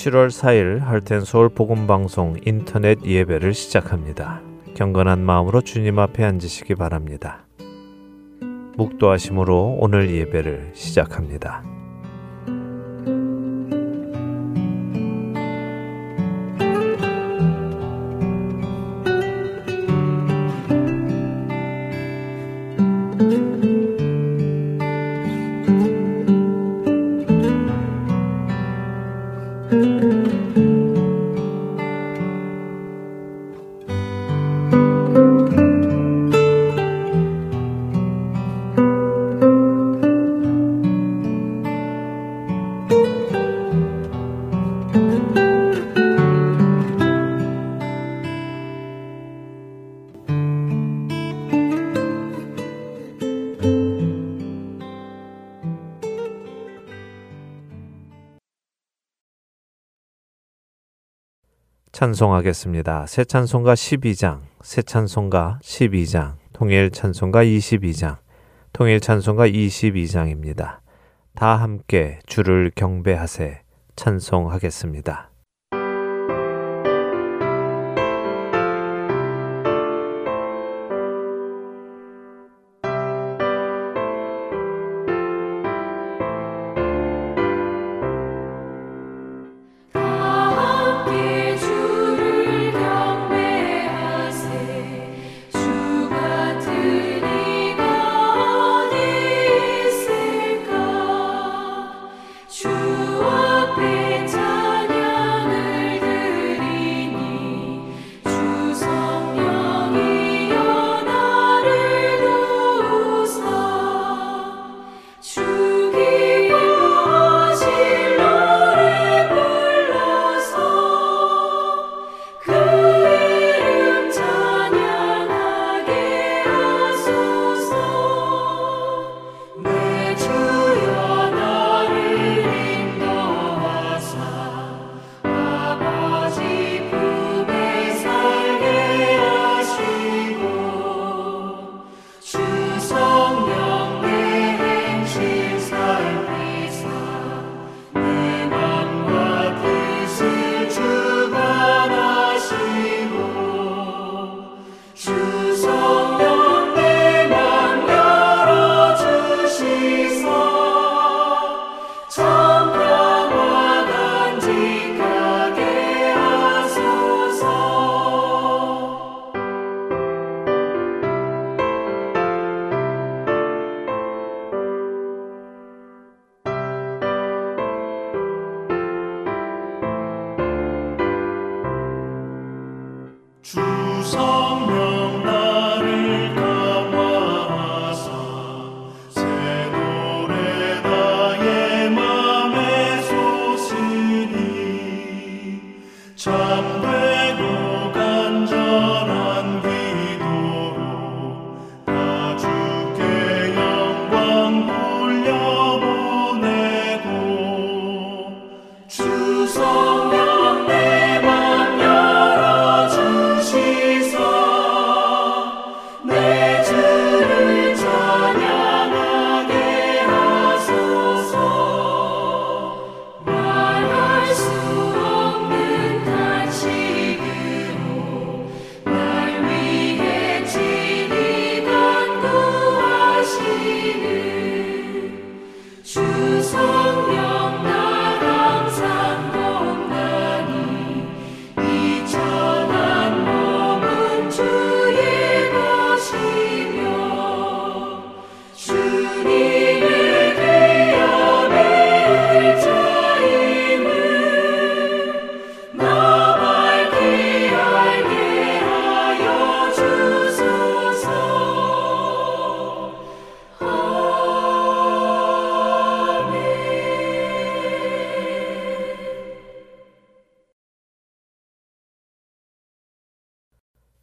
7월 4일 할텐 서울 복음 방송 인터넷 예배를 시작합니다. 경건한 마음으로 주님 앞에 앉으시기 바랍니다. 묵도하심으로 오늘 예배를 시작합니다. 찬송하겠습니다. 새 찬송가 12장, 새 찬송가 12장, 통일 찬송가 22장, 통일 찬송가 22장입니다. 다 함께 주를 경배하세 찬송하겠습니다.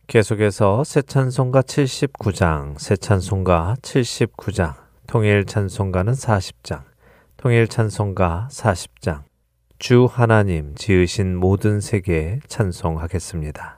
계속해서 새 찬송가 79장, 새 찬송가 79장, 통일 찬송가는 40장, 통일 찬송가 40장, 주 하나님 지으신 모든 세계 찬송하겠습니다.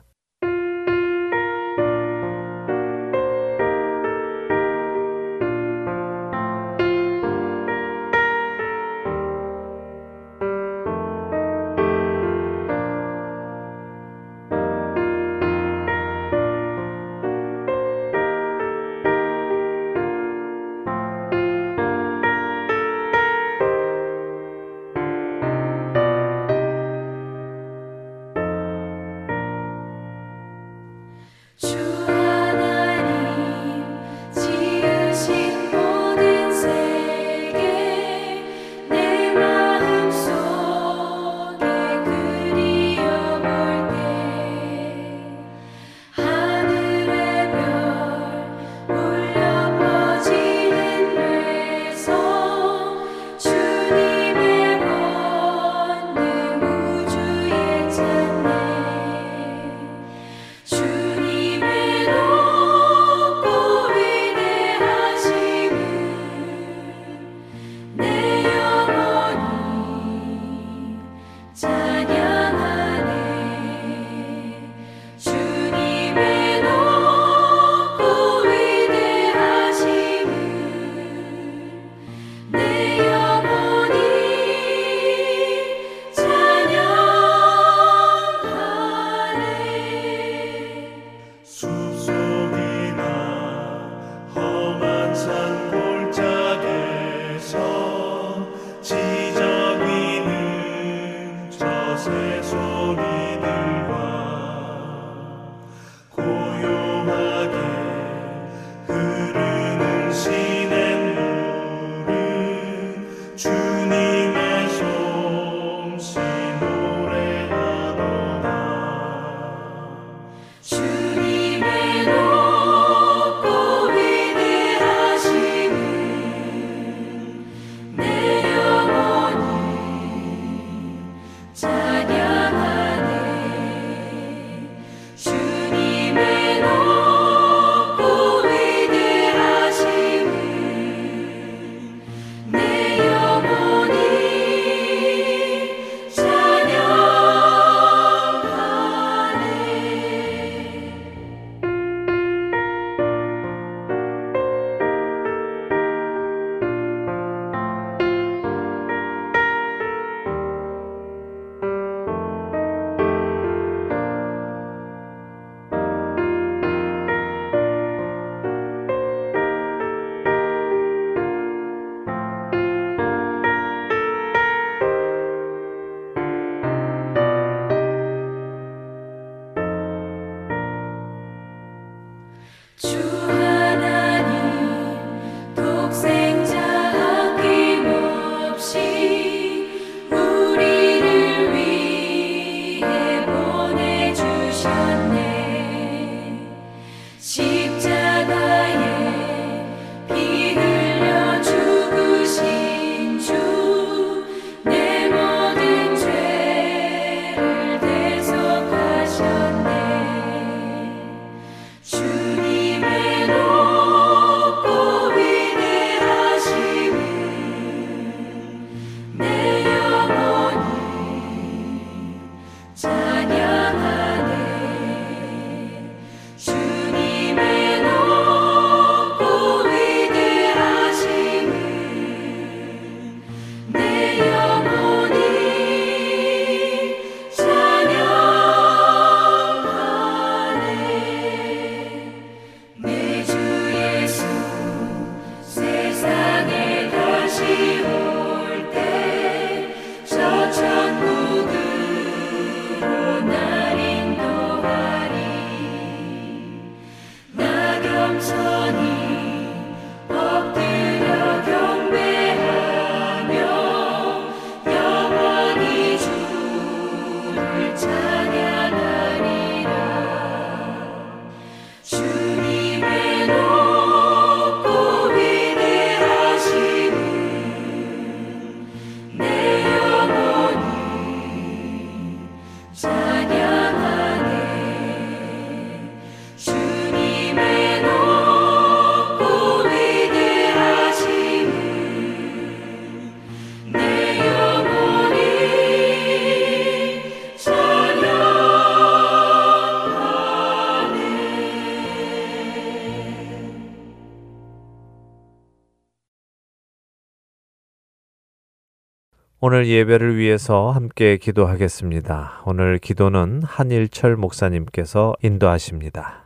오늘 예배를 위해서 함께 기도하겠습니다. 오늘 기도는 한일철 목사님께서 인도하십니다.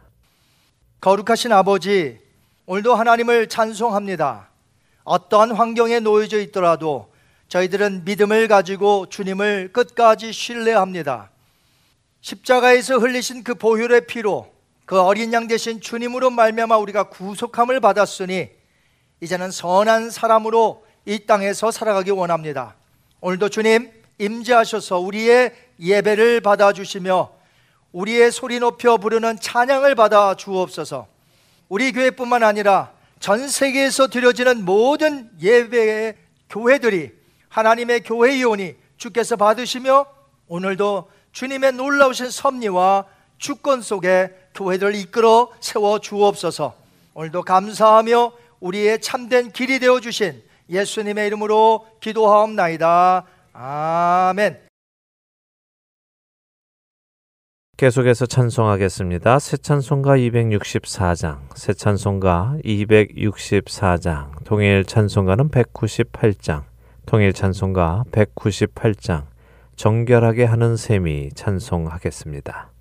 거룩하신 아버지, 오늘도 하나님을 찬송합니다. 어떠한 환경에 놓여져 있더라도 저희들은 믿음을 가지고 주님을 끝까지 신뢰합니다. 십자가에서 흘리신 그 보혈의 피로 그 어린 양 대신 주님으로 말미암아 우리가 구속함을 받았으니 이제는 선한 사람으로 이 땅에서 살아가기 원합니다. 오늘도 주님 임재하셔서 우리의 예배를 받아 주시며 우리의 소리 높여 부르는 찬양을 받아 주옵소서. 우리 교회뿐만 아니라 전 세계에서 드려지는 모든 예배의 교회들이 하나님의 교회 이온이 주께서 받으시며 오늘도 주님의 놀라우신 섭리와 주권 속에 교회들을 이끌어 세워 주옵소서. 오늘도 감사하며 우리의 참된 길이 되어 주신 예수님의 이름으로 기도하옵나이다. 아멘. 계속해서 찬송하겠습니다. 새 찬송가 264장, 새 찬송가 264장, 통일 찬송가는 198장, 통일 찬송가 198장, 정결하게 하는 셈이 찬송하겠습니다.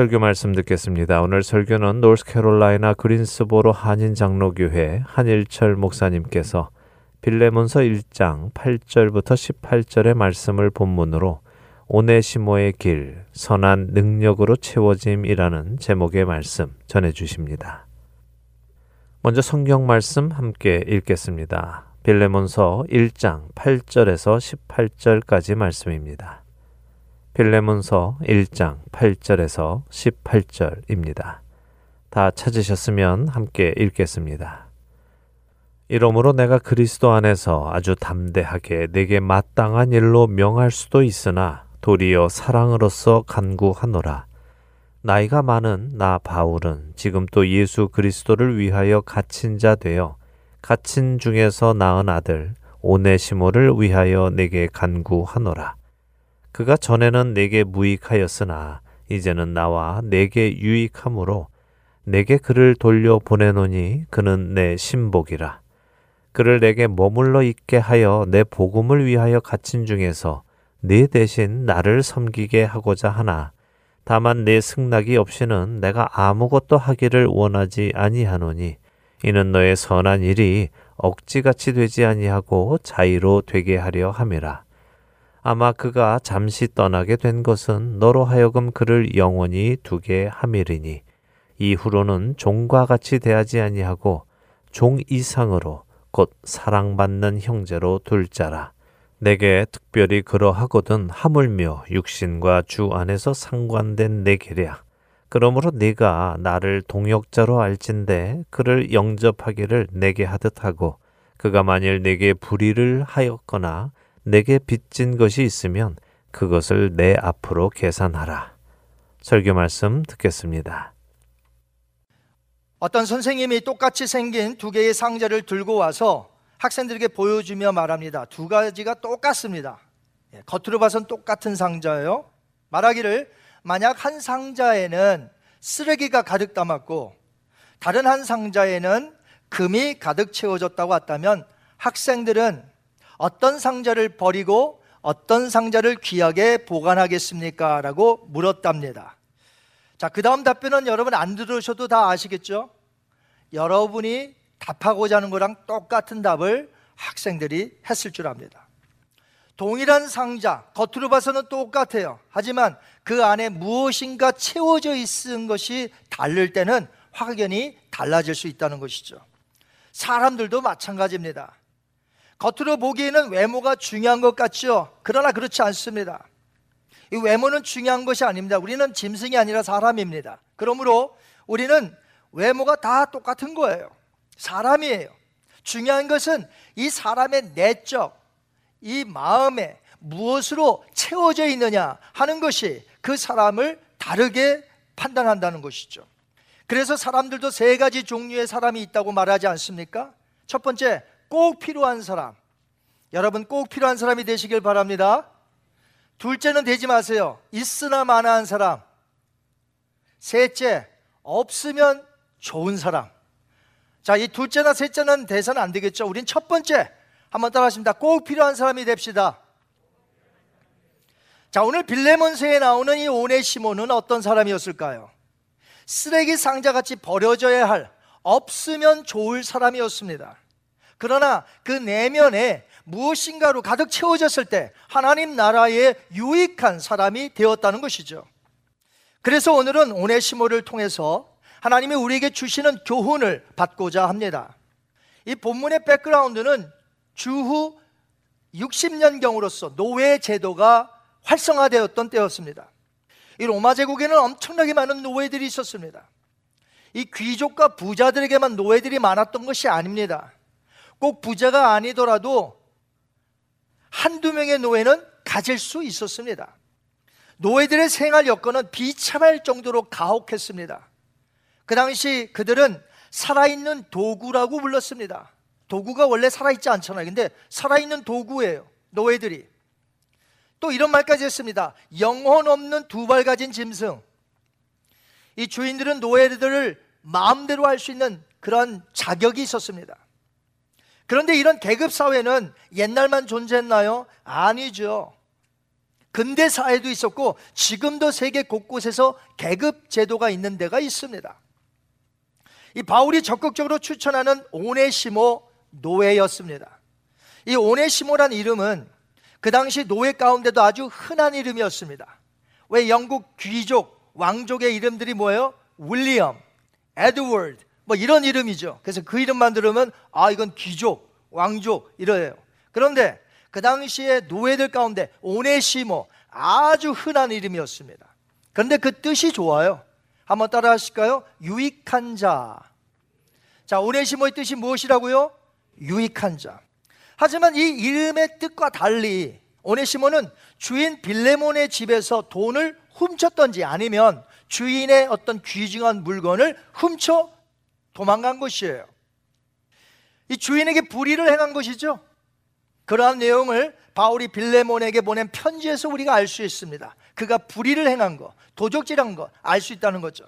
설교 말씀 듣겠습니다. 오늘 설교는 노스캐롤라이나 그린스보로 한인 장로교회 한일철 목사님께서 빌레몬서 1장 8절부터 18절의 말씀을 본문으로 오네시모의 길, 선한 능력으로 채워짐이라는 제목의 말씀 전해 주십니다. 먼저 성경 말씀 함께 읽겠습니다. 빌레몬서 1장 8절에서 18절까지 말씀입니다. 빌레몬서 1장 8절에서 18절입니다. 다 찾으셨으면 함께 읽겠습니다. 이러므로 내가 그리스도 안에서 아주 담대하게 내게 마땅한 일로 명할 수도 있으나 도리어 사랑으로서 간구하노라. 나이가 많은 나 바울은 지금 또 예수 그리스도를 위하여 갇힌 자 되어 갇힌 중에서 낳은 아들 오네시모를 위하여 내게 간구하노라. 그가 전에는 내게 무익하였으나 이제는 나와 내게 유익함으로 내게 그를 돌려 보내노니 그는 내 신복이라. 그를 내게 머물러 있게 하여 내 복음을 위하여 갇힌 중에서 네 대신 나를 섬기게 하고자 하나 다만 내 승낙이 없이는 내가 아무것도 하기를 원하지 아니하노니 이는 너의 선한 일이 억지같이 되지 아니하고 자의로 되게 하려 함이라. 아마 그가 잠시 떠나게 된 것은 너로 하여금 그를 영원히 두게 함이리니 이후로는 종과 같이 대하지 아니하고 종 이상으로 곧 사랑받는 형제로 둘 자라. 내게 특별히 그러하거든 하물며 육신과 주 안에서 상관된 내 계략. 그러므로 네가 나를 동역자로 알진대 그를 영접하기를 내게 하듯 하고 그가 만일 내게 불의를 하였거나 내게 빚진 것이 있으면 그것을 내 앞으로 계산하라. 설교 말씀 듣겠습니다. 어떤 선생님이 똑같이 생긴 두 개의 상자를 들고 와서 학생들에게 보여주며 말합니다. 두 가지가 똑같습니다. 예, 겉으로 봐선 똑같은 상자예요. 말하기를 만약 한 상자에는 쓰레기가 가득 담았고 다른 한 상자에는 금이 가득 채워졌다고 했다면 학생들은 어떤 상자를 버리고 어떤 상자를 귀하게 보관하겠습니까? 라고 물었답니다. 자, 그 다음 답변은 여러분 안 들으셔도 다 아시겠죠? 여러분이 답하고자 하는 거랑 똑같은 답을 학생들이 했을 줄 압니다. 동일한 상자, 겉으로 봐서는 똑같아요. 하지만 그 안에 무엇인가 채워져 있는 것이 다를 때는 확연히 달라질 수 있다는 것이죠. 사람들도 마찬가지입니다. 겉으로 보기에는 외모가 중요한 것 같죠? 그러나 그렇지 않습니다. 이 외모는 중요한 것이 아닙니다. 우리는 짐승이 아니라 사람입니다. 그러므로 우리는 외모가 다 똑같은 거예요. 사람이에요. 중요한 것은 이 사람의 내적, 이 마음에 무엇으로 채워져 있느냐 하는 것이 그 사람을 다르게 판단한다는 것이죠. 그래서 사람들도 세 가지 종류의 사람이 있다고 말하지 않습니까? 첫 번째, 꼭 필요한 사람. 여러분 꼭 필요한 사람이 되시길 바랍니다. 둘째는 되지 마세요. 있으나 마나한 사람. 셋째, 없으면 좋은 사람. 자, 이 둘째나 셋째는 돼서는 안 되겠죠. 우린 첫 번째 한번 따라하십니다. 꼭 필요한 사람이 됩시다. 자, 오늘 빌레몬서에 나오는 이 오네시모는 어떤 사람이었을까요? 쓰레기 상자같이 버려져야 할 없으면 좋을 사람이었습니다. 그러나 그 내면에 무엇인가로 가득 채워졌을 때 하나님 나라의 유익한 사람이 되었다는 것이죠. 그래서 오늘은 오네시모를 통해서 하나님이 우리에게 주시는 교훈을 받고자 합니다. 이 본문의 백그라운드는 주후 60년경으로서 노예 제도가 활성화되었던 때였습니다. 이 로마 제국에는 엄청나게 많은 노예들이 있었습니다. 이 귀족과 부자들에게만 노예들이 많았던 것이 아닙니다. 꼭 부자가 아니더라도 한두 명의 노예는 가질 수 있었습니다. 노예들의 생활 여건은 비참할 정도로 가혹했습니다. 그 당시 그들은 살아있는 도구라고 불렀습니다. 도구가 원래 살아있지 않잖아요. 근데 살아있는 도구예요. 노예들이. 또 이런 말까지 했습니다. 영혼 없는 두 발 가진 짐승. 이 주인들은 노예들을 마음대로 할 수 있는 그런 자격이 있었습니다. 그런데 이런 계급 사회는 옛날만 존재했나요? 아니죠. 그 근대 사회도 있었고 지금도 세계 곳곳에서 계급 제도가 있는 데가 있습니다. 이 바울이 적극적으로 추천하는 오네시모 노예였습니다. 이 오네시모란 이름은 그 당시 노예 가운데도 아주 흔한 이름이었습니다. 왜 영국 귀족, 왕족의 이름들이 뭐예요? 윌리엄, 에드워드, 뭐 이런 이름이죠. 그래서 그 이름만 들으면 아, 이건 귀족, 왕족 이래요. 그런데 그 당시에 노예들 가운데 오네시모 아주 흔한 이름이었습니다. 그런데 그 뜻이 좋아요. 한번 따라 하실까요? 유익한 자. 자, 오네시모의 뜻이 무엇이라고요? 유익한 자. 하지만 이 이름의 뜻과 달리 오네시모는 주인 빌레몬의 집에서 돈을 훔쳤던지 아니면 주인의 어떤 귀중한 물건을 훔쳐 도망간 것이에요. 이 주인에게 불의를 행한 것이죠. 그러한 내용을 바울이 빌레몬에게 보낸 편지에서 우리가 알 수 있습니다. 그가 불의를 행한 거, 도적질한 거알수 있다는 거죠.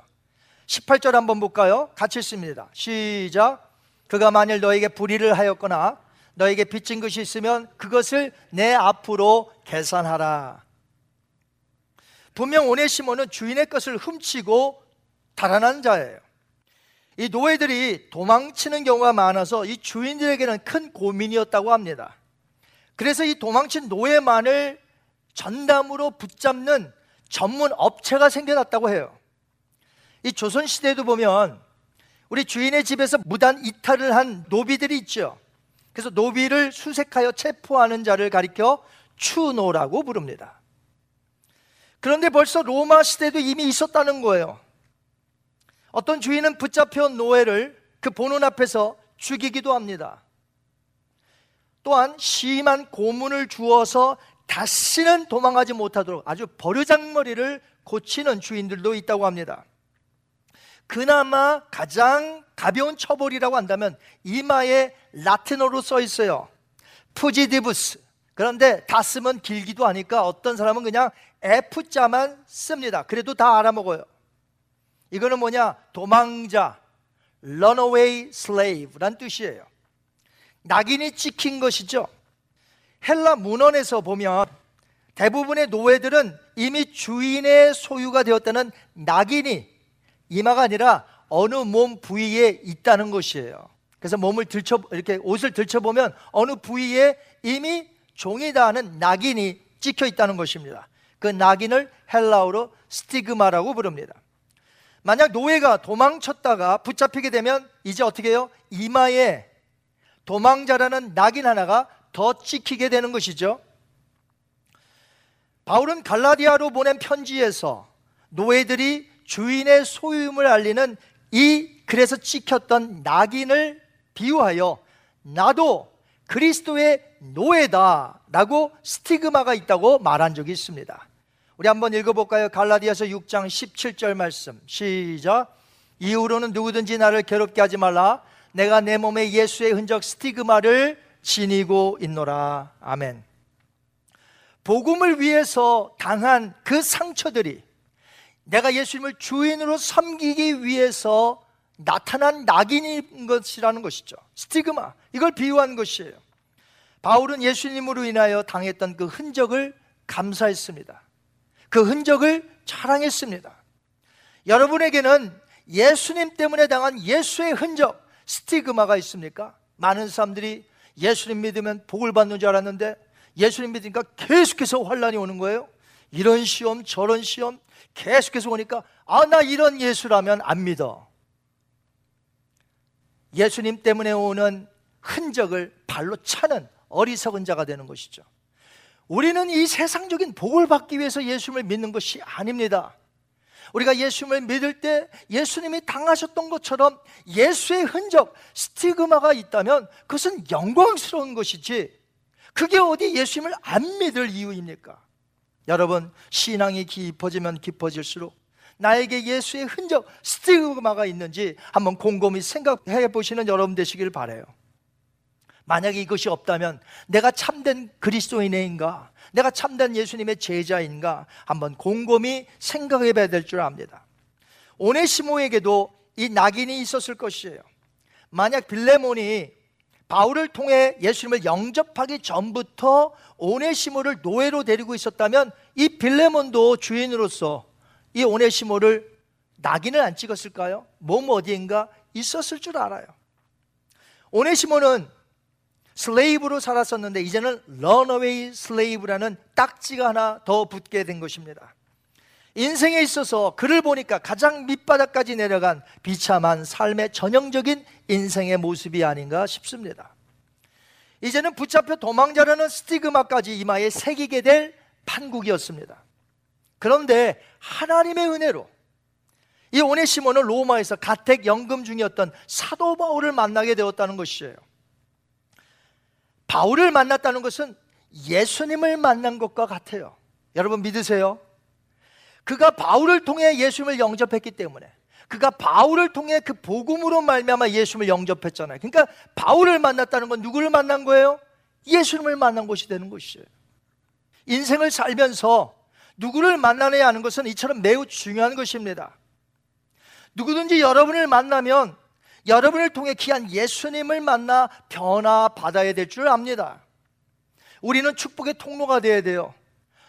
18절 한번 볼까요? 같이 읽습니다. 시작. 그가 만일 너에게 불의를 하였거나 너에게 빚진 것이 있으면 그것을 내 앞으로 계산하라. 분명 오네시모는 주인의 것을 훔치고 달아난 자예요. 이 노예들이 도망치는 경우가 많아서 이 주인들에게는 큰 고민이었다고 합니다. 그래서 이 도망친 노예만을 전담으로 붙잡는 전문 업체가 생겨났다고 해요. 이 조선 시대도 보면 우리 주인의 집에서 무단 이탈을 한 노비들이 있죠. 그래서 노비를 수색하여 체포하는 자를 가리켜 추노라고 부릅니다. 그런데 벌써 로마 시대도 이미 있었다는 거예요. 어떤 주인은 붙잡혀온 노예를 그 보는 앞에서 죽이기도 합니다. 또한 심한 고문을 주어서 다시는 도망가지 못하도록 아주 버르장머리를 고치는 주인들도 있다고 합니다. 그나마 가장 가벼운 처벌이라고 한다면 이마에 라틴어로 써 있어요. 푸지디부스. 그런데 다 쓰면 길기도 하니까 어떤 사람은 그냥 F자만 씁니다. 그래도 다 알아먹어요. 이거는 뭐냐? 도망자, runaway slave란 뜻이에요. 낙인이 찍힌 것이죠. 헬라 문헌에서 보면 대부분의 노예들은 이미 주인의 소유가 되었다는 낙인이 이마가 아니라 어느 몸 부위에 있다는 것이에요. 그래서 몸을 들쳐 이렇게 옷을 들춰보면 어느 부위에 이미 종이다 하는 낙인이 찍혀 있다는 것입니다. 그 낙인을 헬라어로 스티그마라고 부릅니다. 만약 노예가 도망쳤다가 붙잡히게 되면 이제 어떻게 해요? 이마에 도망자라는 낙인 하나가 더 찍히게 되는 것이죠. 바울은 갈라디아로 보낸 편지에서 노예들이 주인의 소유임을 알리는 이 그래서 찍혔던 낙인을 비유하여 나도 그리스도의 노예다라고 스티그마가 있다고 말한 적이 있습니다. 우리 한번 읽어볼까요? 갈라디아서 6장 17절 말씀. 시작. 이후로는 누구든지 나를 괴롭게 하지 말라. 내가 내 몸에 예수의 흔적 스티그마를 지니고 있노라. 아멘. 복음을 위해서 당한 그 상처들이 내가 예수님을 주인으로 섬기기 위해서 나타난 낙인인 것이라는 것이죠. 스티그마. 이걸 비유한 것이에요. 바울은 예수님으로 인하여 당했던 그 흔적을 감사했습니다 그 흔적을 자랑했습니다. 여러분에게는 예수님 때문에 당한 예수의 흔적, 스티그마가 있습니까? 많은 사람들이 예수님 믿으면 복을 받는 줄 알았는데 예수님 믿으니까 계속해서 환란이 오는 거예요. 이런 시험, 저런 시험 계속해서 오니까 아, 나 이런 예수라면 안 믿어. 예수님 때문에 오는 흔적을 발로 차는 어리석은 자가 되는 것이죠. 우리는 이 세상적인 복을 받기 위해서 예수님을 믿는 것이 아닙니다. 우리가 예수님을 믿을 때 예수님이 당하셨던 것처럼 예수의 흔적, 스티그마가 있다면 그것은 영광스러운 것이지 그게 어디 예수님을 안 믿을 이유입니까? 여러분, 신앙이 깊어지면 깊어질수록 나에게 예수의 흔적, 스티그마가 있는지 한번 곰곰이 생각해 보시는 여러분 되시길 바래요. 만약에 이것이 없다면 내가 참된 그리스도인인가? 내가 참된 예수님의 제자인가? 한번 곰곰이 생각해 봐야 될 줄 압니다. 오네시모에게도 이 낙인이 있었을 것이에요. 만약 빌레몬이 바울을 통해 예수님을 영접하기 전부터 오네시모를 노예로 데리고 있었다면 이 빌레몬도 주인으로서 이 오네시모를 낙인을 안 찍었을까요? 몸 어디인가 있었을 줄 알아요. 오네시모는 slave로 살았었는데 이제는 runaway slave라는 딱지가 하나 더 붙게 된 것입니다. 인생에 있어서 그를 보니까 가장 밑바닥까지 내려간 비참한 삶의 전형적인 인생의 모습이 아닌가 싶습니다. 이제는 붙잡혀 도망자라는 스티그마까지 이마에 새기게 될 판국이었습니다. 그런데 하나님의 은혜로 이 오네시모는 로마에서 가택 연금 중이었던 사도 바울을 만나게 되었다는 것이에요. 바울을 만났다는 것은 예수님을 만난 것과 같아요. 여러분 믿으세요? 그가 바울을 통해 예수님을 영접했기 때문에 그가 바울을 통해 그 복음으로 말미암아 예수님을 영접했잖아요. 그러니까 바울을 만났다는 건 누구를 만난 거예요? 예수님을 만난 것이 되는 것이에요. 인생을 살면서 누구를 만나느냐 하는 것은 이처럼 매우 중요한 것입니다. 누구든지 여러분을 만나면 여러분을 통해 귀한 예수님을 만나 변화받아야 될 줄 압니다. 우리는 축복의 통로가 되어야 돼요.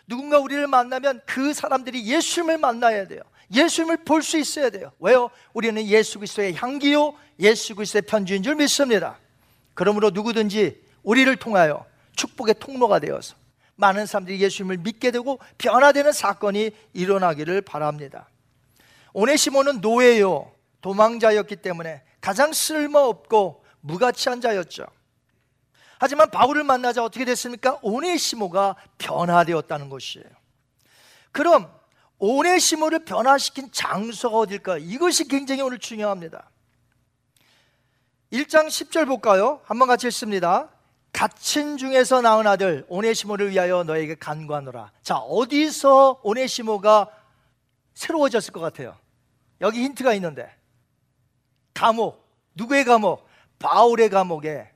누군가 우리를 만나면 그 사람들이 예수님을 만나야 돼요. 예수님을 볼 수 있어야 돼요. 왜요? 우리는 예수 그리스도의 향기요, 예수 그리스도의 편지인 줄 믿습니다. 그러므로 누구든지 우리를 통하여 축복의 통로가 되어서 많은 사람들이 예수님을 믿게 되고 변화되는 사건이 일어나기를 바랍니다. 오네시모는 노예요, 도망자였기 때문에 가장 쓸모없고 무가치한 자였죠. 하지만 바울을 만나자 어떻게 됐습니까? 오네시모가 변화되었다는 것이에요. 그럼 오네시모를 변화시킨 장소가 어딜까? 이것이 굉장히 오늘 중요합니다. 1장 10절 볼까요? 한번 같이 읽습니다. 갇힌 중에서 낳은 아들 오네시모를 위하여 너에게 간구하노라. 자, 어디서 오네시모가 새로워졌을 것 같아요? 여기 힌트가 있는데. 감옥. 누구의 감옥? 바울의 감옥에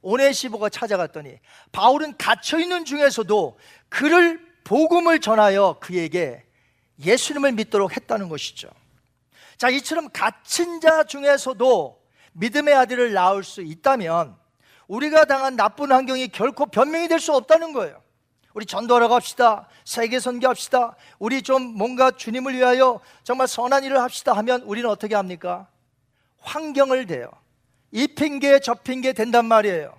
오네시모가 찾아갔더니 바울은 갇혀 있는 중에서도 그를 복음을 전하여 그에게 예수님을 믿도록 했다는 것이죠. 자, 이처럼 갇힌 자 중에서도 믿음의 아들을 낳을 수 있다면 우리가 당한 나쁜 환경이 결코 변명이 될 수 없다는 거예요. 우리 전도하러 갑시다. 세계 선교합시다. 우리 좀 뭔가 주님을 위하여 정말 선한 일을 합시다 하면 우리는 어떻게 합니까? 환경을 대요. 이 핑계 저 핑계 된단 말이에요.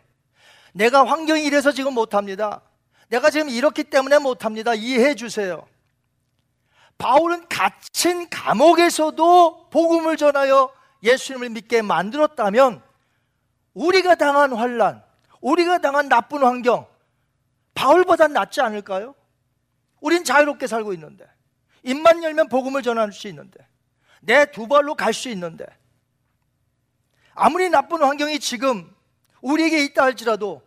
내가 환경이 이래서 지금 못합니다. 내가 지금 이렇기 때문에 못합니다. 이해해 주세요. 바울은 갇힌 감옥에서도 복음을 전하여 예수님을 믿게 만들었다면 우리가 당한 환란, 우리가 당한 나쁜 환경 바울보다 낫지 않을까요? 우린 자유롭게 살고 있는데 입만 열면 복음을 전할 수 있는데 내 두 발로 갈 수 있는데 아무리 나쁜 환경이 지금 우리에게 있다 할지라도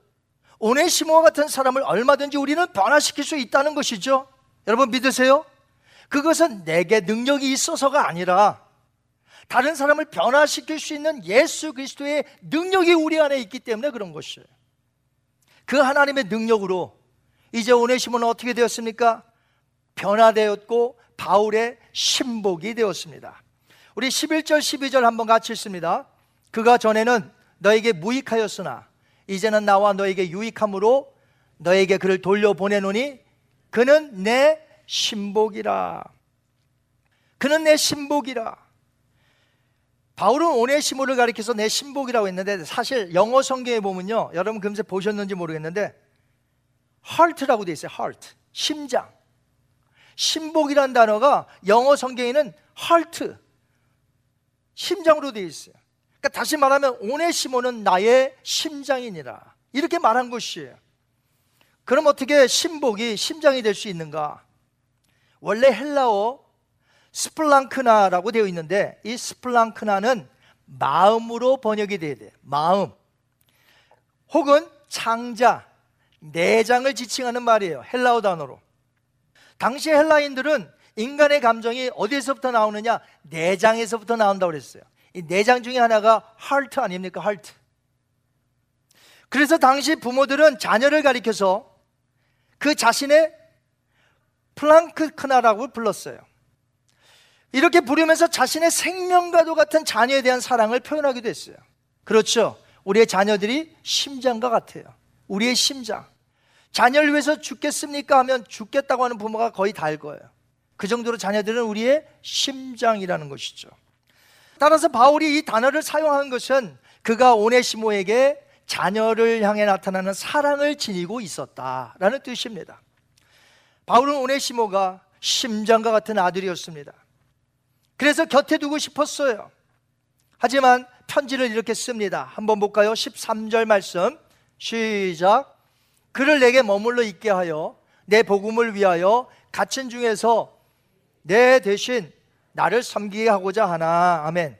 오네시모와 같은 사람을 얼마든지 우리는 변화시킬 수 있다는 것이죠. 여러분 믿으세요? 그것은 내게 능력이 있어서가 아니라 다른 사람을 변화시킬 수 있는 예수 그리스도의 능력이 우리 안에 있기 때문에 그런 것이에요. 그 하나님의 능력으로 이제 오네시모는 어떻게 되었습니까? 변화되었고 바울의 신복이 되었습니다. 우리 11절 12절 한번 같이 읽습니다. 그가 전에는 너에게 무익하였으나 이제는 나와 너에게 유익함으로 너에게 그를 돌려보내노니 그는 내 신복이라. 그는 내 신복이라. 바울은 오네시모를 가리켜서 내 신복이라고 했는데 사실 영어 성경에 보면요. 여러분 금세 보셨는지 모르겠는데 heart라고 돼 있어요. heart. 심장. 신복이라는 단어가 영어 성경에는 heart. 심장으로 돼 있어요. 그러니까 다시 말하면 오네시모는 나의 심장이니라. 이렇게 말한 것이에요. 그럼 어떻게 신복이 심장이 될 수 있는가? 원래 헬라어 스플랑크나라고 되어 있는데 이 스플랑크나는 마음으로 번역이 돼야 돼. 마음. 혹은 창자, 내장을 지칭하는 말이에요. 헬라어 단어로. 당시 헬라인들은 인간의 감정이 어디에서부터 나오느냐? 내장에서부터 나온다고 그랬어요. 이 내장 중에 하나가 하트 아닙니까? 하트. 그래서 당시 부모들은 자녀를 가리켜서 그 자신의 플랑크크나라고 불렀어요. 이렇게 부르면서 자신의 생명과도 같은 자녀에 대한 사랑을 표현하기도 했어요. 그렇죠. 우리의 자녀들이 심장과 같아요. 우리의 심장. 자녀를 위해서 죽겠습니까? 하면 죽겠다고 하는 부모가 거의 다일 거예요. 그 정도로 자녀들은 우리의 심장이라는 것이죠. 따라서 바울이 이 단어를 사용한 것은 그가 오네시모에게 자녀를 향해 나타나는 사랑을 지니고 있었다라는 뜻입니다. 바울은 오네시모가 심장과 같은 아들이었습니다. 그래서 곁에 두고 싶었어요. 하지만 편지를 이렇게 씁니다. 한번 볼까요? 13절 말씀. 시작. 그를 내게 머물러 있게 하여 내 복음을 위하여 갇힌 중에서 내 대신 나를 섬기게 하고자 하나. 아멘.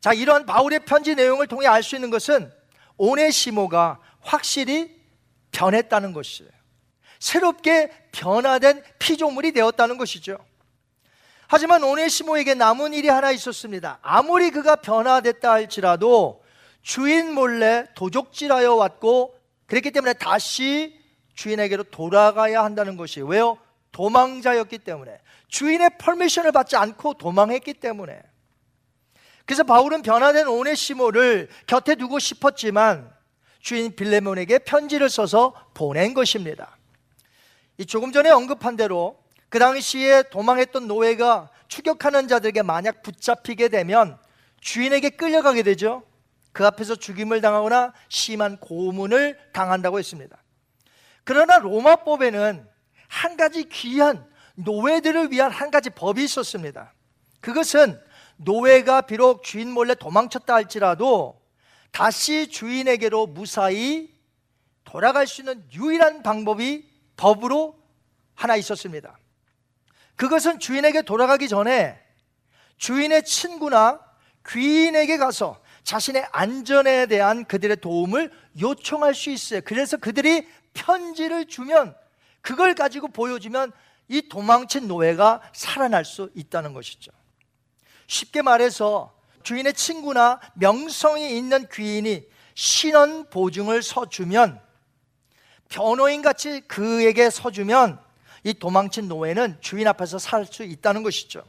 자, 이런 바울의 편지 내용을 통해 알 수 있는 것은 오네시모가 확실히 변했다는 것이에요. 새롭게 변화된 피조물이 되었다는 것이죠. 하지만 오네시모에게 남은 일이 하나 있었습니다. 아무리 그가 변화됐다 할지라도 주인 몰래 도적질하여 왔고 그랬기 때문에 다시 주인에게로 돌아가야 한다는 것이 왜요? 도망자였기 때문에 주인의 퍼미션을 받지 않고 도망했기 때문에 그래서 바울은 변화된 오네시모를 곁에 두고 싶었지만 주인 빌레몬에게 편지를 써서 보낸 것입니다. 이 조금 전에 언급한 대로 그 당시에 도망했던 노예가 추격하는 자들에게 만약 붙잡히게 되면 주인에게 끌려가게 되죠. 그 앞에서 죽임을 당하거나 심한 고문을 당한다고 했습니다. 그러나 로마법에는 한 가지 귀한 노예들을 위한 한 가지 법이 있었습니다. 그것은 노예가 비록 주인 몰래 도망쳤다 할지라도 다시 주인에게로 무사히 돌아갈 수 있는 유일한 방법이 법으로 하나 있었습니다. 그것은 주인에게 돌아가기 전에 주인의 친구나 귀인에게 가서 자신의 안전에 대한 그들의 도움을 요청할 수 있어요. 그래서 그들이 편지를 주면 그걸 가지고 보여주면 이 도망친 노예가 살아날 수 있다는 것이죠. 쉽게 말해서 주인의 친구나 명성이 있는 귀인이 신원 보증을 서주면 변호인 같이 그에게 서주면 이 도망친 노예는 주인 앞에서 살 수 있다는 것이죠.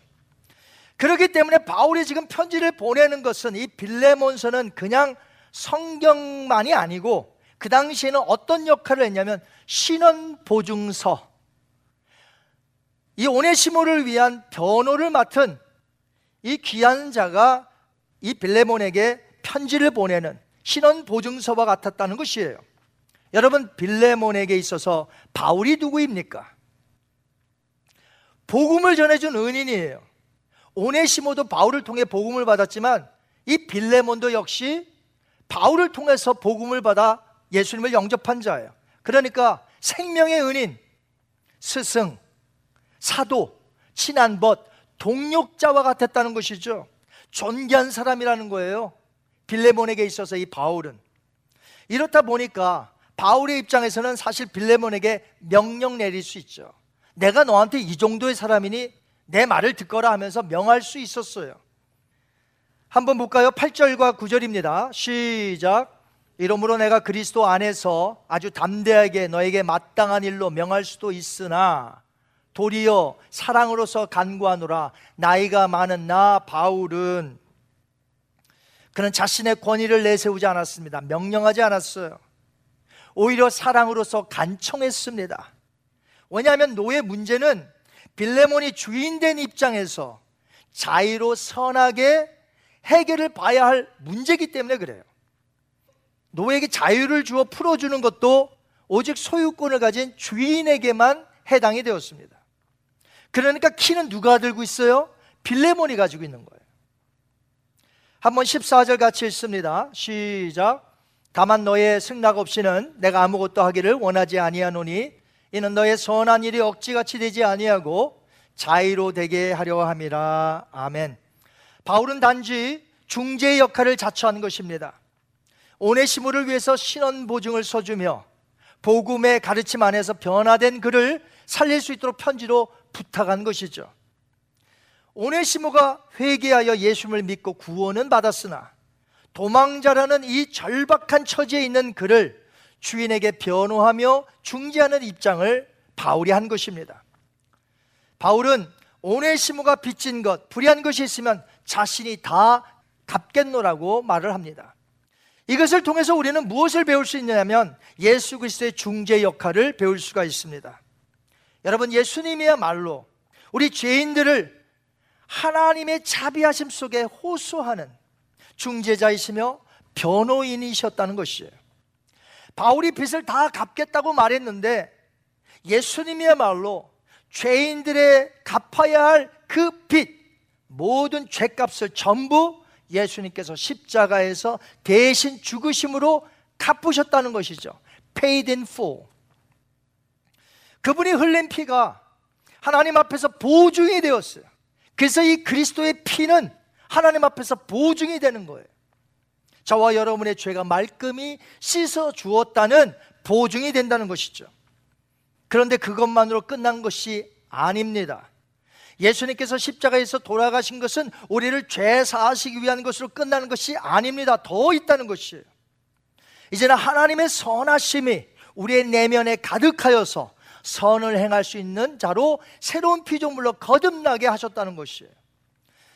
그렇기 때문에 바울이 지금 편지를 보내는 것은 이 빌레몬서는 그냥 성경만이 아니고 그 당시에는 어떤 역할을 했냐면 신원 보증서 이 오네시모를 위한 변호를 맡은 이 귀한 자가 이 빌레몬에게 편지를 보내는 신원 보증서와 같았다는 것이에요. 여러분 빌레몬에게 있어서 바울이 누구입니까? 복음을 전해준 은인이에요. 오네시모도 바울을 통해 복음을 받았지만 이 빌레몬도 역시 바울을 통해서 복음을 받아 예수님을 영접한 자예요. 그러니까 생명의 은인, 스승, 사도, 친한 벗, 동력자와 같았다는 것이죠. 존귀한 사람이라는 거예요. 빌레몬에게 있어서 이 바울은. 이렇다 보니까 바울의 입장에서는 사실 빌레몬에게 명령 내릴 수 있죠. 내가 너한테 이 정도의 사람이니 내 말을 듣거라 하면서 명할 수 있었어요. 한번 볼까요? 8절과 9절입니다. 시작. 이러므로 내가 그리스도 안에서 아주 담대하게 너에게 마땅한 일로 명할 수도 있으나 도리어 사랑으로서 간구하노라 나이가 많은 나 바울은 그는 자신의 권위를 내세우지 않았습니다. 명령하지 않았어요. 오히려 사랑으로서 간청했습니다. 왜냐하면 노예 문제는 빌레몬이 주인된 입장에서 자유로 선하게 해결을 봐야 할 문제이기 때문에 그래요. 노예에게 자유를 주어 풀어주는 것도 오직 소유권을 가진 주인에게만 해당이 되었습니다. 그러니까 키는 누가 들고 있어요? 빌레몬이 가지고 있는 거예요. 한번 14절 같이 읽습니다. 시작. 다만 너의 승낙 없이는 내가 아무것도 하기를 원하지 아니하노니 이는 너의 선한 일이 억지같이 되지 아니하고 자의로 되게 하려 함이라. 아멘. 바울은 단지 중재의 역할을 자처한 것입니다. 오네시모를 위해서 신원 보증을 써주며 복음의 가르침 안에서 변화된 그를 살릴 수 있도록 편지로 부탁한 것이죠. 오네시모가 회개하여 예수를 믿고 구원은 받았으나 도망자라는 이 절박한 처지에 있는 그를 주인에게 변호하며 중재하는 입장을 바울이 한 것입니다. 바울은 오네시모가 빚진 것, 불의한 것이 있으면 자신이 다 갚겠노라고 말을 합니다. 이것을 통해서 우리는 무엇을 배울 수 있냐면 예수 그리스도의 중재 역할을 배울 수가 있습니다. 여러분 예수님이야말로 우리 죄인들을 하나님의 자비하심 속에 호소하는 중재자이시며 변호인이셨다는 것이에요. 바울이 빚을 다 갚겠다고 말했는데 예수님이야말로 죄인들의 갚아야 할 그 빚, 모든 죄값을 전부 예수님께서 십자가에서 대신 죽으심으로 갚으셨다는 것이죠. Paid in full. 그분이 흘린 피가 하나님 앞에서 보증이 되었어요. 그래서 이 그리스도의 피는 하나님 앞에서 보증이 되는 거예요. 저와 여러분의 죄가 말끔히 씻어 주었다는 보증이 된다는 것이죠. 그런데 그것만으로 끝난 것이 아닙니다. 예수님께서 십자가에서 돌아가신 것은 우리를 죄 사하시기 위한 것으로 끝나는 것이 아닙니다. 더 있다는 것이에요. 이제는 하나님의 선하심이 우리의 내면에 가득하여서 선을 행할 수 있는 자로 새로운 피조물로 거듭나게 하셨다는 것이에요.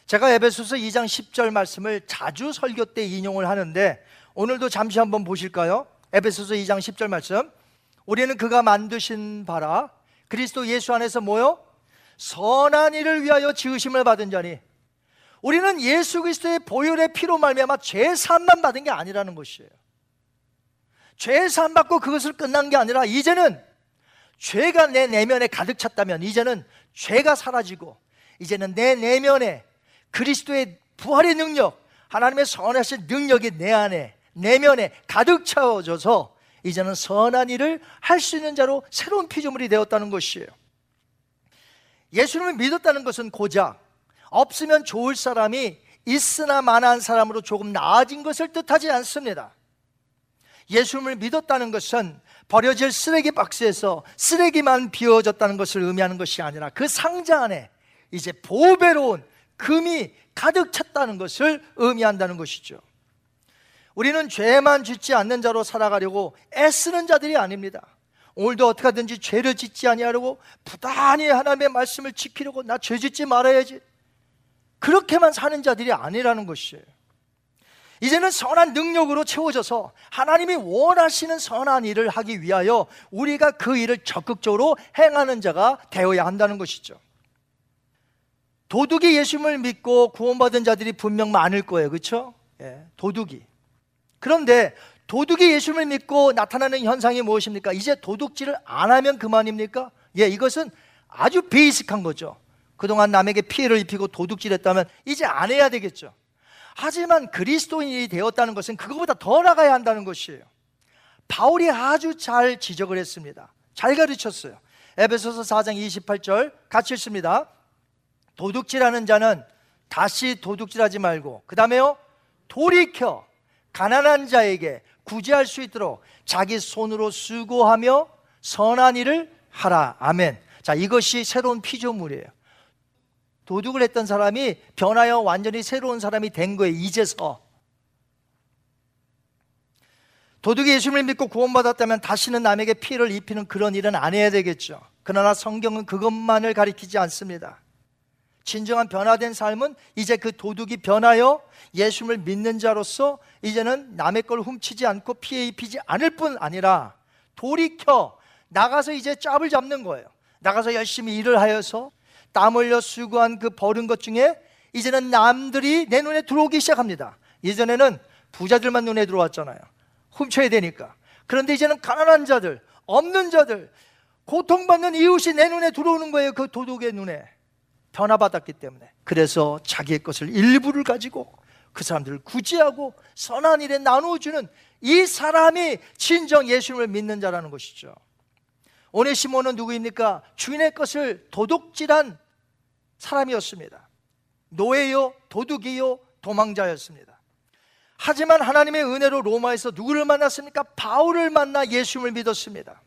제가 에베소서 2장 10절 말씀을 자주 설교 때 인용을 하는데 오늘도 잠시 한번 보실까요? 에베소서 2장 10절 말씀. 우리는 그가 만드신 바라 그리스도 예수 안에서 뭐요? 선한 일을 위하여 지으심을 받은 자니 우리는 예수 그리스도의 보혈의 피로 말미암아 죄 사함만 받은 게 아니라는 것이에요. 죄 사함 받고 그것을 끝난 게 아니라 이제는 죄가 내 내면에 가득 찼다면 이제는 죄가 사라지고 이제는 내 내면에 그리스도의 부활의 능력, 하나님의 선하신 능력이 내 안에 내면에 가득 채워져서 이제는 선한 일을 할 수 있는 자로 새로운 피조물이 되었다는 것이에요. 예수님을 믿었다는 것은 고작 없으면 좋을 사람이 있으나 마나한 사람으로 조금 나아진 것을 뜻하지 않습니다. 예수님을 믿었다는 것은 버려질 쓰레기 박스에서 쓰레기만 비워졌다는 것을 의미하는 것이 아니라 그 상자 안에 이제 보배로운 금이 가득 찼다는 것을 의미한다는 것이죠. 우리는 죄만 짓지 않는 자로 살아가려고 애쓰는 자들이 아닙니다. 오늘도 어떻게 하든지 죄를 짓지 아니하려고 부단히 하나님의 말씀을 지키려고 나 죄 짓지 말아야지. 그렇게만 사는 자들이 아니라는 것이에요. 이제는 선한 능력으로 채워져서 하나님이 원하시는 선한 일을 하기 위하여 우리가 그 일을 적극적으로 행하는 자가 되어야 한다는 것이죠. 도둑이 예수님을 믿고 구원받은 자들이 분명 많을 거예요. 그렇죠? 예, 도둑이. 그런데 도둑이 예수님을 믿고 나타나는 현상이 무엇입니까? 이제 도둑질을 안 하면 그만입니까? 예, 이것은 아주 베이직한 거죠. 그동안 남에게 피해를 입히고 도둑질했다면 이제 안 해야 되겠죠. 하지만 그리스도인이 되었다는 것은 그것보다 더 나가야 한다는 것이에요. 바울이 아주 잘 지적을 했습니다. 잘 가르쳤어요. 에베소서 4장 28절 같이 읽습니다. 도둑질하는 자는 다시 도둑질하지 말고 그 다음에요 돌이켜 가난한 자에게 구제할 수 있도록 자기 손으로 수고하며 선한 일을 하라. 아멘. 자, 이것이 새로운 피조물이에요. 도둑을 했던 사람이 변하여 완전히 새로운 사람이 된 거예요. 이제서. 도둑이 예수님을 믿고 구원받았다면 다시는 남에게 피해를 입히는 그런 일은 안 해야 되겠죠. 그러나 성경은 그것만을 가리키지 않습니다. 진정한 변화된 삶은 이제 그 도둑이 변하여 예수님을 믿는 자로서 이제는 남의 걸 훔치지 않고 피해 입히지 않을 뿐 아니라 돌이켜 나가서 이제 짭을 잡는 거예요. 나가서 열심히 일을 하여서 땀 흘려 수고한 그 버는 것 중에 이제는 남들이 내 눈에 들어오기 시작합니다. 예전에는 부자들만 눈에 들어왔잖아요. 훔쳐야 되니까. 그런데 이제는 가난한 자들, 없는 자들, 고통받는 이웃이 내 눈에 들어오는 거예요. 그 도둑의 눈에. 변화받았기 때문에 그래서 자기의 것을 일부를 가지고 그 사람들을 구제하고 선한 일에 나누어주는 이 사람이 진정 예수님을 믿는 자라는 것이죠 오네시모는 누구입니까? 주인의 것을 도둑질한 사람이었습니다 노예요, 도둑이요, 도망자였습니다 하지만 하나님의 은혜로 로마에서 누구를 만났습니까? 바울을 만나 예수님을 믿었습니다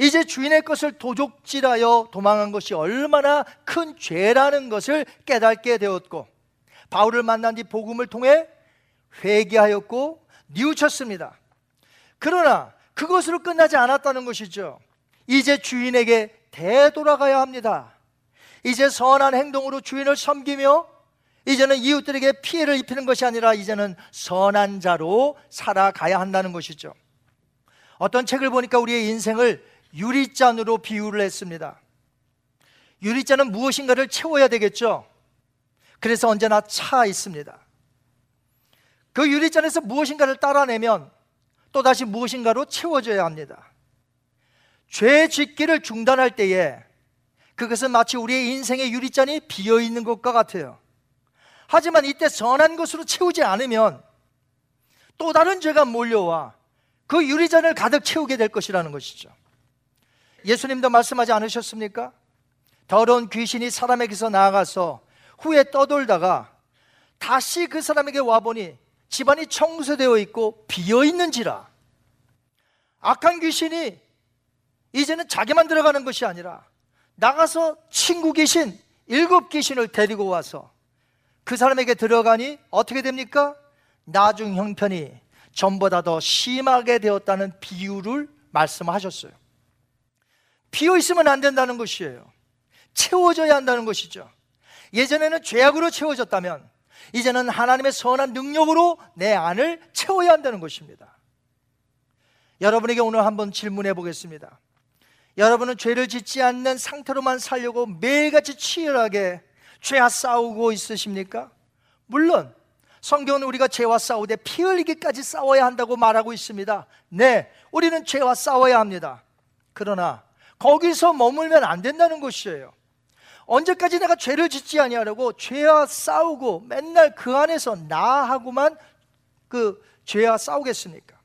이제 주인의 것을 도둑질하여 도망한 것이 얼마나 큰 죄라는 것을 깨닫게 되었고 바울을 만난 뒤 복음을 통해 회개하였고 뉘우쳤습니다. 그러나 그것으로 끝나지 않았다는 것이죠. 이제 주인에게 되돌아가야 합니다. 이제 선한 행동으로 주인을 섬기며 이제는 이웃들에게 피해를 입히는 것이 아니라 이제는 선한 자로 살아가야 한다는 것이죠. 어떤 책을 보니까 우리의 인생을 유리잔으로 비유를 했습니다. 유리잔은 무엇인가를 채워야 되겠죠. 그래서 언제나 차 있습니다. 그 유리잔에서 무엇인가를 따라내면 또다시 무엇인가로 채워져야 합니다. 죄 짓기를 중단할 때에 그것은 마치 우리의 인생의 유리잔이 비어 있는 것과 같아요. 하지만 이때 선한 것으로 채우지 않으면 또 다른 죄가 몰려와 그 유리잔을 가득 채우게 될 것이라는 것이죠. 예수님도 말씀하지 않으셨습니까? 더러운 귀신이 사람에게서 나아가서 후에 떠돌다가 다시 그 사람에게 와보니 집안이 청소되어 있고 비어 있는지라. 악한 귀신이 이제는 자기만 들어가는 것이 아니라 나가서 친구 귀신 일곱 귀신을 데리고 와서 그 사람에게 들어가니 어떻게 됩니까? 나중 형편이 전보다 더 심하게 되었다는 비유를 말씀하셨어요. 비어 있으면 안 된다는 것이에요. 채워져야 한다는 것이죠. 예전에는 죄악으로 채워졌다면 이제는 하나님의 선한 능력으로 내 안을 채워야 한다는 것입니다. 여러분에게 오늘 한번 질문해 보겠습니다. 여러분은 죄를 짓지 않는 상태로만 살려고 매일같이 치열하게 죄와 싸우고 있으십니까? 물론 성경은 우리가 죄와 싸우되 피 흘리기까지 싸워야 한다고 말하고 있습니다. 네, 우리는 죄와 싸워야 합니다. 그러나 거기서 머물면 안 된다는 것이에요. 언제까지 내가 죄를 짓지 아니하려고 죄와 싸우고 맨날 그 안에서 나하고만 그 죄와 싸우겠습니까?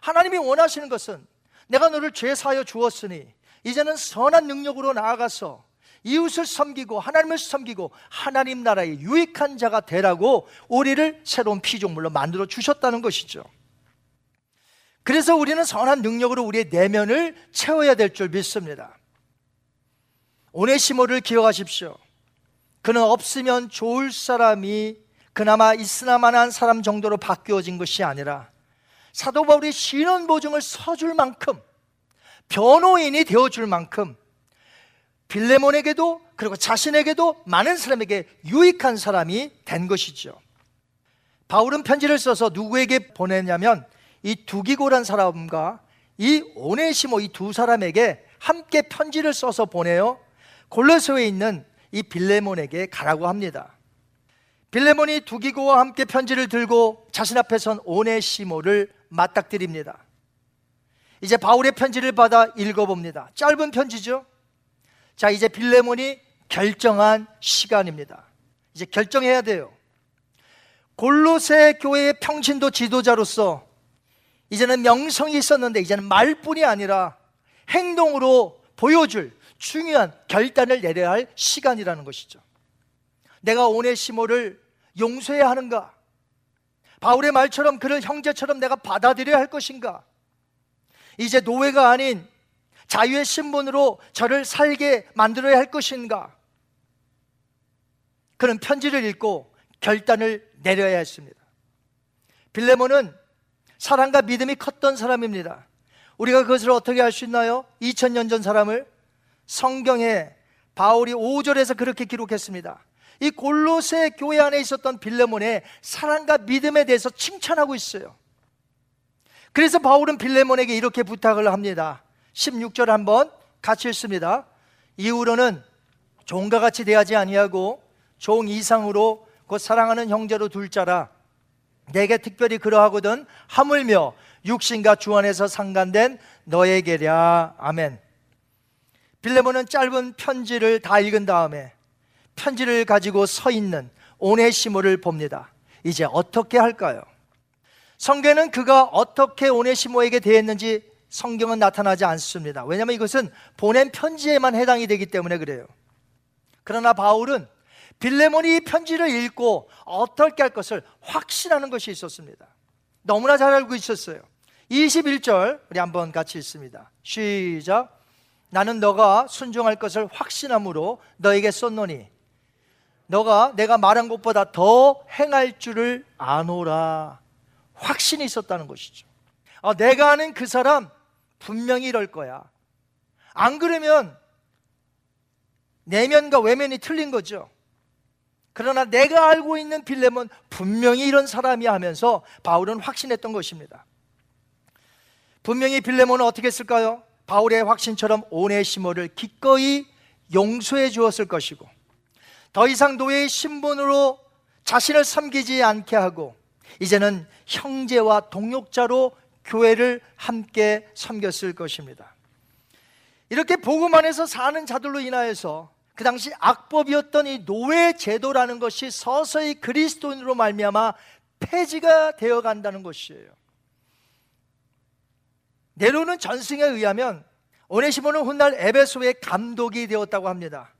하나님이 원하시는 것은 내가 너를 죄 사여 주었으니 이제는 선한 능력으로 나아가서 이웃을 섬기고 하나님을 섬기고 하나님 나라의 유익한 자가 되라고 우리를 새로운 피조물로 만들어 주셨다는 것이죠. 그래서 우리는 선한 능력으로 우리의 내면을 채워야 될 줄 믿습니다. 오네시모를 기억하십시오. 그는 없으면 좋을 사람이 그나마 있으나마한 사람 정도로 바뀌어진 것이 아니라 사도 바울이 신원 보증을 서줄 만큼 변호인이 되어줄 만큼 빌레몬에게도 그리고 자신에게도 많은 사람에게 유익한 사람이 된 것이죠. 바울은 편지를 써서 누구에게 보냈냐면 이 두기고란 사람과 이 오네시모 이 두 사람에게 함께 편지를 써서 보내요. 골로새에 있는 이 빌레몬에게 가라고 합니다. 빌레몬이 두기고와 함께 편지를 들고 자신 앞에 선 오네시모를 맞닥뜨립니다. 이제 바울의 편지를 받아 읽어봅니다. 짧은 편지죠? 자, 이제 빌레몬이 결정한 시간입니다. 이제 결정해야 돼요. 골로새 교회의 평신도 지도자로서 이제는 명성이 있었는데 이제는 말뿐이 아니라 행동으로 보여줄 중요한 결단을 내려야 할 시간이라는 것이죠. 내가 오네시모를 용서해야 하는가? 바울의 말처럼 그를 형제처럼 내가 받아들여야 할 것인가? 이제 노예가 아닌 자유의 신분으로 저를 살게 만들어야 할 것인가? 그는 편지를 읽고 결단을 내려야 했습니다. 빌레몬은 사랑과 믿음이 컸던 사람입니다. 우리가 그것을 어떻게 알 수 있나요? 2000년 전 사람을 성경에 바울이 5절에서 그렇게 기록했습니다. 이 골로새 교회 안에 있었던 빌레몬의 사랑과 믿음에 대해서 칭찬하고 있어요. 그래서 바울은 빌레몬에게 이렇게 부탁을 합니다. 16절 한번 같이 읽습니다. 이후로는 종과 같이 대하지 아니하고 종 이상으로 곧 사랑하는 형제로 둘 자라 내게 특별히 그러하거든 하물며 육신과 주 안에서 상간된 너에게랴 아멘. 빌레몬은 짧은 편지를 다 읽은 다음에 편지를 가지고 서 있는 오네시모를 봅니다. 이제 어떻게 할까요? 성경은 그가 어떻게 오네시모에게 대했는지 성경은 나타나지 않습니다. 왜냐하면 이것은 보낸 편지에만 해당이 되기 때문에 그래요. 그러나 바울은 빌레몬이 편지를 읽고 어떻게 할 것을 확신하는 것이 있었습니다. 너무나 잘 알고 있었어요. 21절 우리 한번 같이 읽습니다. 시작. 나는 너가 순종할 것을 확신함으로 너에게 쏟노니 너가 내가 말한 것보다 더 행할 줄을 아노라 확신이 있었다는 것이죠 아, 내가 아는 그 사람 분명히 이럴 거야 안 그러면 내면과 외면이 틀린 거죠 그러나 내가 알고 있는 빌렘은 분명히 이런 사람이 하면서 바울은 확신했던 것입니다. 분명히 빌레몬은 어떻게 했을까요? 바울의 확신처럼 오네시모를 기꺼이 용서해 주었을 것이고 더 이상 노예의 신분으로 자신을 섬기지 않게 하고 이제는 형제와 동역자로 교회를 함께 섬겼을 것입니다. 이렇게 복음 안에서 사는 자들로 인하여서 그 당시 악법이었던 이 노예 제도라는 것이 서서히 그리스도인으로 말미암아 폐지가 되어 간다는 것이에요. 내려오는 전승에 의하면 오네시모는 훗날 에베소의 감독이 되었다고 합니다.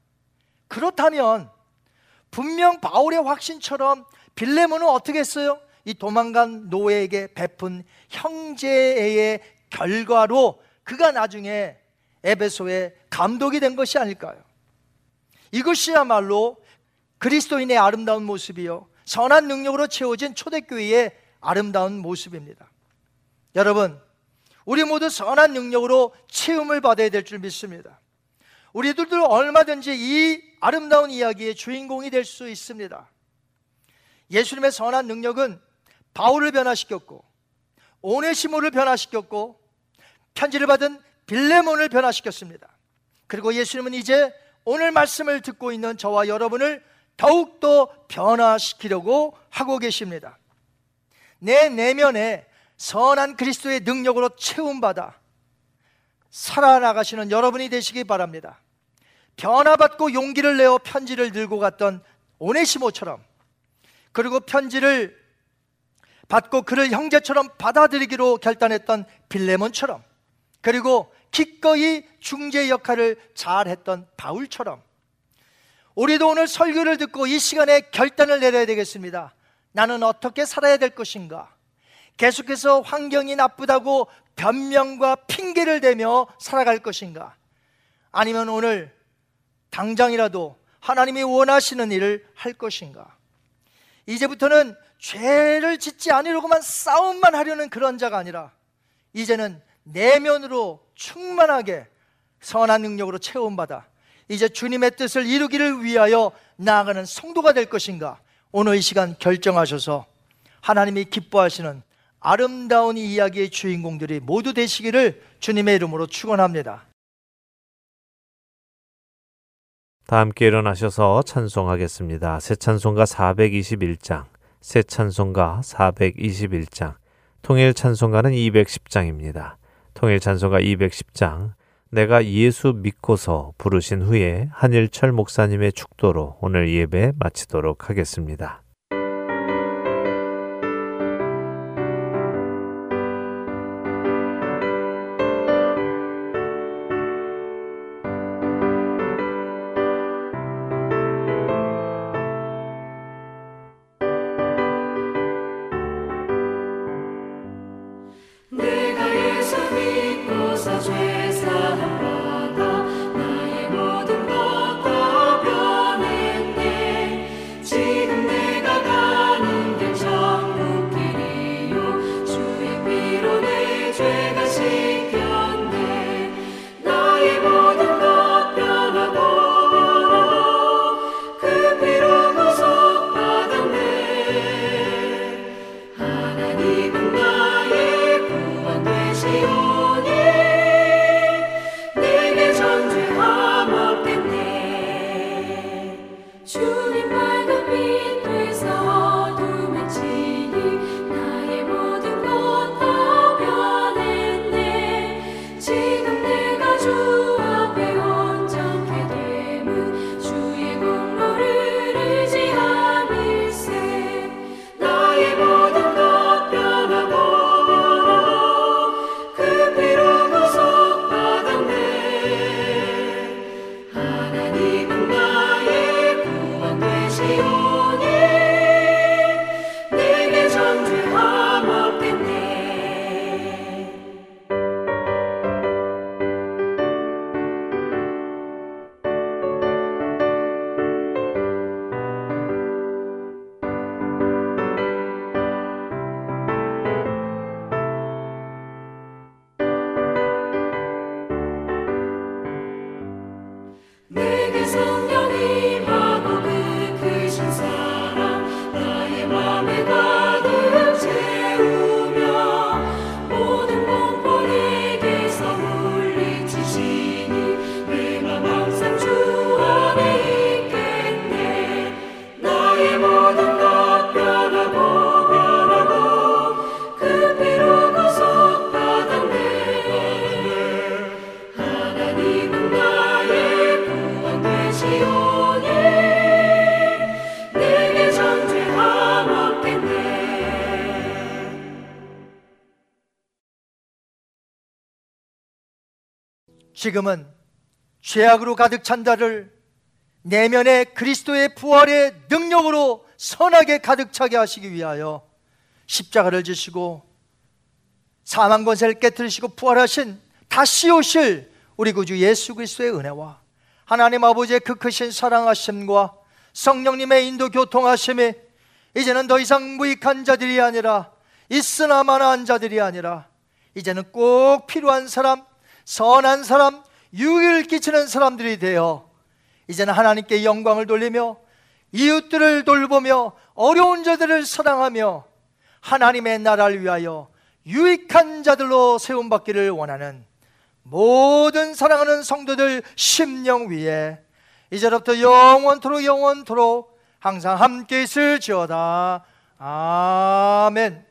그렇다면 분명 바울의 확신처럼 빌레몬은 어떻게 했어요? 이 도망간 노예에게 베푼 형제의 결과로 그가 나중에 에베소의 감독이 된 것이 아닐까요? 이것이야말로 그리스도인의 아름다운 모습이요. 선한 능력으로 채워진 초대교회의 아름다운 모습입니다. 여러분, 우리 모두 선한 능력으로 채움을 받아야 될 줄 믿습니다. 우리들도 얼마든지 이 아름다운 이야기의 주인공이 될 수 있습니다. 예수님의 선한 능력은 바울을 변화시켰고 오네시모를 변화시켰고 편지를 받은 빌레몬을 변화시켰습니다. 그리고 예수님은 이제 오늘 말씀을 듣고 있는 저와 여러분을 더욱더 변화시키려고 하고 계십니다. 내 내면에 선한 그리스도의 능력으로 채움받아 살아나가시는 여러분이 되시기 바랍니다. 변화받고 용기를 내어 편지를 들고 갔던 오네시모처럼 그리고 편지를 받고 그를 형제처럼 받아들이기로 결단했던 빌레몬처럼 그리고 기꺼이 중재 역할을 잘했던 바울처럼 우리도 오늘 설교를 듣고 이 시간에 결단을 내려야 되겠습니다. 나는 어떻게 살아야 될 것인가? 계속해서 환경이 나쁘다고 변명과 핑계를 대며 살아갈 것인가? 아니면 오늘 당장이라도 하나님이 원하시는 일을 할 것인가? 이제부터는 죄를 짓지 않으려고만 싸움만 하려는 그런 자가 아니라 이제는 내면으로 충만하게 선한 능력으로 체험받아 이제 주님의 뜻을 이루기를 위하여 나아가는 성도가 될 것인가? 오늘 이 시간 결정하셔서 하나님이 기뻐하시는 아름다운 이야기의 주인공들이 모두 되시기를 주님의 이름으로 축원합니다. 다 함께 일어나셔서 찬송하겠습니다. 새 찬송가 421장, 새 찬송가 421장, 통일 찬송가는 210장입니다. 통일 찬송가 210장, 내가 예수 믿고서 부르신 후에 한일철 목사님의 축도로 오늘 예배 마치도록 하겠습니다. 지금은 죄악으로 가득 찬 자를 내면에 그리스도의 부활의 능력으로 선하게 가득 차게 하시기 위하여 십자가를 지시고 사망 권세를 깨뜨리시고 부활하신 다시 오실 우리 구주 예수 그리스도의 은혜와 하나님 아버지의 그 크신 사랑하심과 성령님의 인도 교통하심이 이제는 더 이상 무익한 자들이 아니라 있으나 마나한 자들이 아니라 이제는 꼭 필요한 사람, 선한 사람, 유익을 끼치는 사람들이 되어 이제는 하나님께 영광을 돌리며 이웃들을 돌보며 어려운 자들을 사랑하며 하나님의 나라를 위하여 유익한 자들로 세움받기를 원하는 모든 사랑하는 성도들 심령 위에 이제부터 영원토록 영원토록 항상 함께 있을지어다. 아멘.